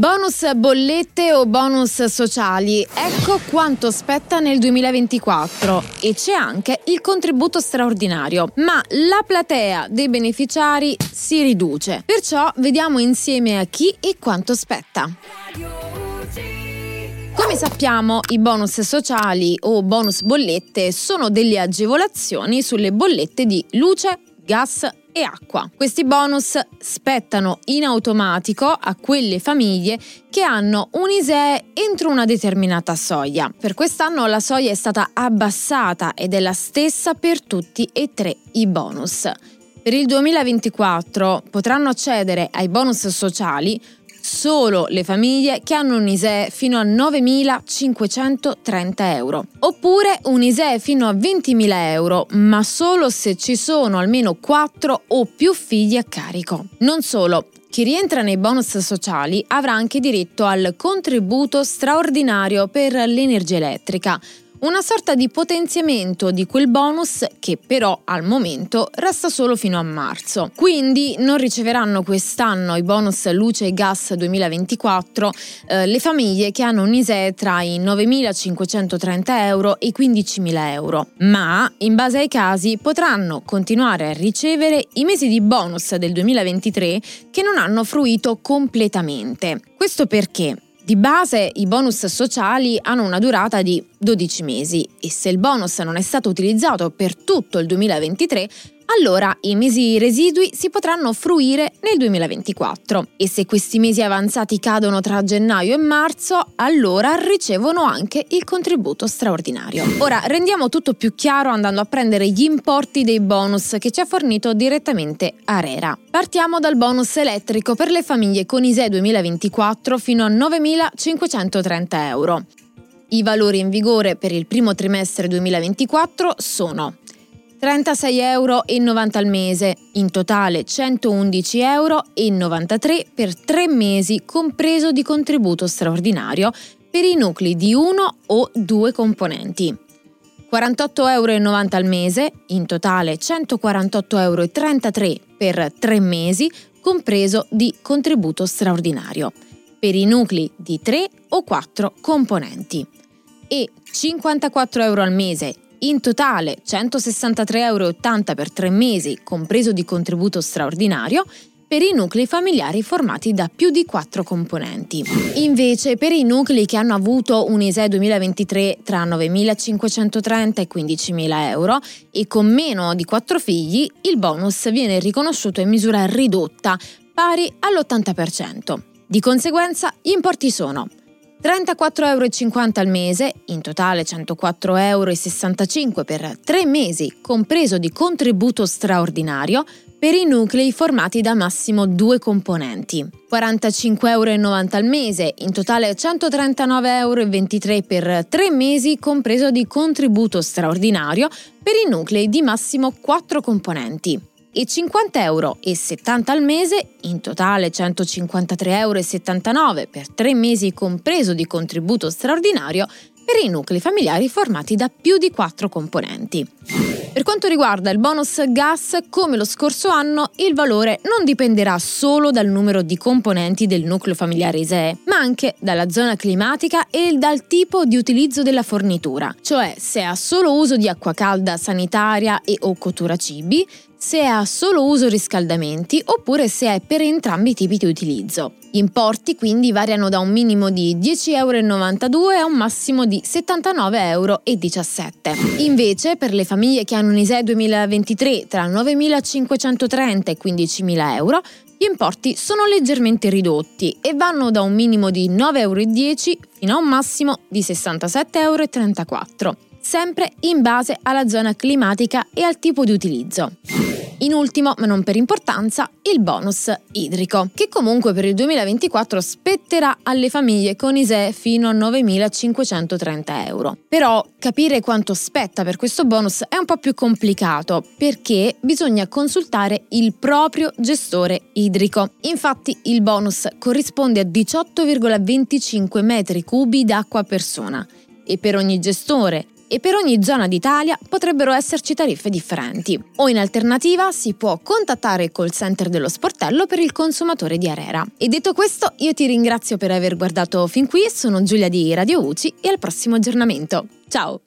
Bonus bollette o bonus sociali, ecco quanto spetta nel 2024 e c'è anche il contributo straordinario, ma la platea dei beneficiari si riduce. Perciò vediamo insieme a chi e quanto spetta. Come sappiamo, i bonus sociali o bonus bollette sono delle agevolazioni sulle bollette di luce, gas e acqua. Questi bonus spettano in automatico a quelle famiglie che hanno un ISEE entro una determinata soglia. Per quest'anno la soglia è stata abbassata ed è la stessa per tutti e tre i bonus. Per il 2024 potranno accedere ai bonus sociali solo le famiglie che hanno un ISEE fino a 9.530 euro, oppure un ISEE fino a 20.000 euro, ma solo se ci sono almeno 4 o più figli a carico. Non solo, chi rientra nei bonus sociali avrà anche diritto al contributo straordinario per l'energia elettrica, una sorta di potenziamento di quel bonus che però al momento resta solo fino a marzo. Quindi non riceveranno quest'anno i bonus luce e gas 2024 eh, le famiglie che hanno un ISEE tra i 9.530 euro e i 15.000 euro, ma in base ai casi potranno continuare a ricevere i mesi di bonus del 2023 che non hanno fruito completamente. Questo perché? Di base i bonus sociali hanno una durata di 12 mesi e se il bonus non è stato utilizzato per tutto il 2023, allora i mesi residui si potranno fruire nel 2024 e se questi mesi avanzati cadono tra gennaio e marzo, allora ricevono anche il contributo straordinario. Ora rendiamo tutto più chiaro andando a prendere gli importi dei bonus che ci ha fornito direttamente Arera. Partiamo dal bonus elettrico per le famiglie con ISE 2024 fino a 9.530 euro. I valori in vigore per il primo trimestre 2024 sono 36,90 euro al mese, in totale 111,93 euro per tre mesi compreso di contributo straordinario per i nuclei di uno o due componenti. 48,90 euro al mese, in totale 148,33 euro per tre mesi compreso di contributo straordinario per i nuclei di 3 o 4 componenti e 54 euro al mese in totale 163,80 euro per tre mesi, compreso di contributo straordinario, per i nuclei familiari formati da più di quattro componenti. Invece, per i nuclei che hanno avuto un ISE 2023 tra 9.530 e 15.000 euro e con meno di quattro figli, il bonus viene riconosciuto in misura ridotta, pari all'80%. Di conseguenza, gli importi sono 34,50 euro al mese, in totale 104,65 euro per tre mesi, compreso di contributo straordinario, per i nuclei formati da massimo due componenti. 45,90 euro al mese, in totale 139,23 euro per tre mesi, compreso di contributo straordinario, per i nuclei di massimo quattro componenti e 50,70 euro al mese, in totale 153,79 euro per tre mesi compreso di contributo straordinario per i nuclei familiari formati da più di quattro componenti. Per quanto riguarda il bonus gas, come lo scorso anno, il valore non dipenderà solo dal numero di componenti del nucleo familiare ISEE, ma anche dalla zona climatica e dal tipo di utilizzo della fornitura, cioè se ha solo uso di acqua calda sanitaria e o cottura cibi, se ha solo uso riscaldamenti oppure se è per entrambi i tipi di utilizzo. Gli importi quindi variano da un minimo di 10,92 euro a un massimo di 79,17 euro. Invece per le famiglie che hanno un ISEE 2023 tra 9.530 e 15.000 euro, gli importi sono leggermente ridotti e vanno da un minimo di 9,10 euro fino a un massimo di 67,34 euro, sempre in base alla zona climatica e al tipo di utilizzo. In ultimo, ma non per importanza, il bonus idrico, che comunque per il 2024 spetterà alle famiglie con ISEE fino a 9.530 euro. Però capire quanto spetta per questo bonus è un po' più complicato perché bisogna consultare il proprio gestore idrico. Infatti il bonus corrisponde a 18,25 metri cubi d'acqua a persona e per ogni gestore e per ogni zona d'Italia potrebbero esserci tariffe differenti. O in alternativa si può contattare il call center dello sportello per il consumatore di Arera. E detto questo, io ti ringrazio per aver guardato fin qui, sono Giulia di Radio UCI e al prossimo aggiornamento. Ciao!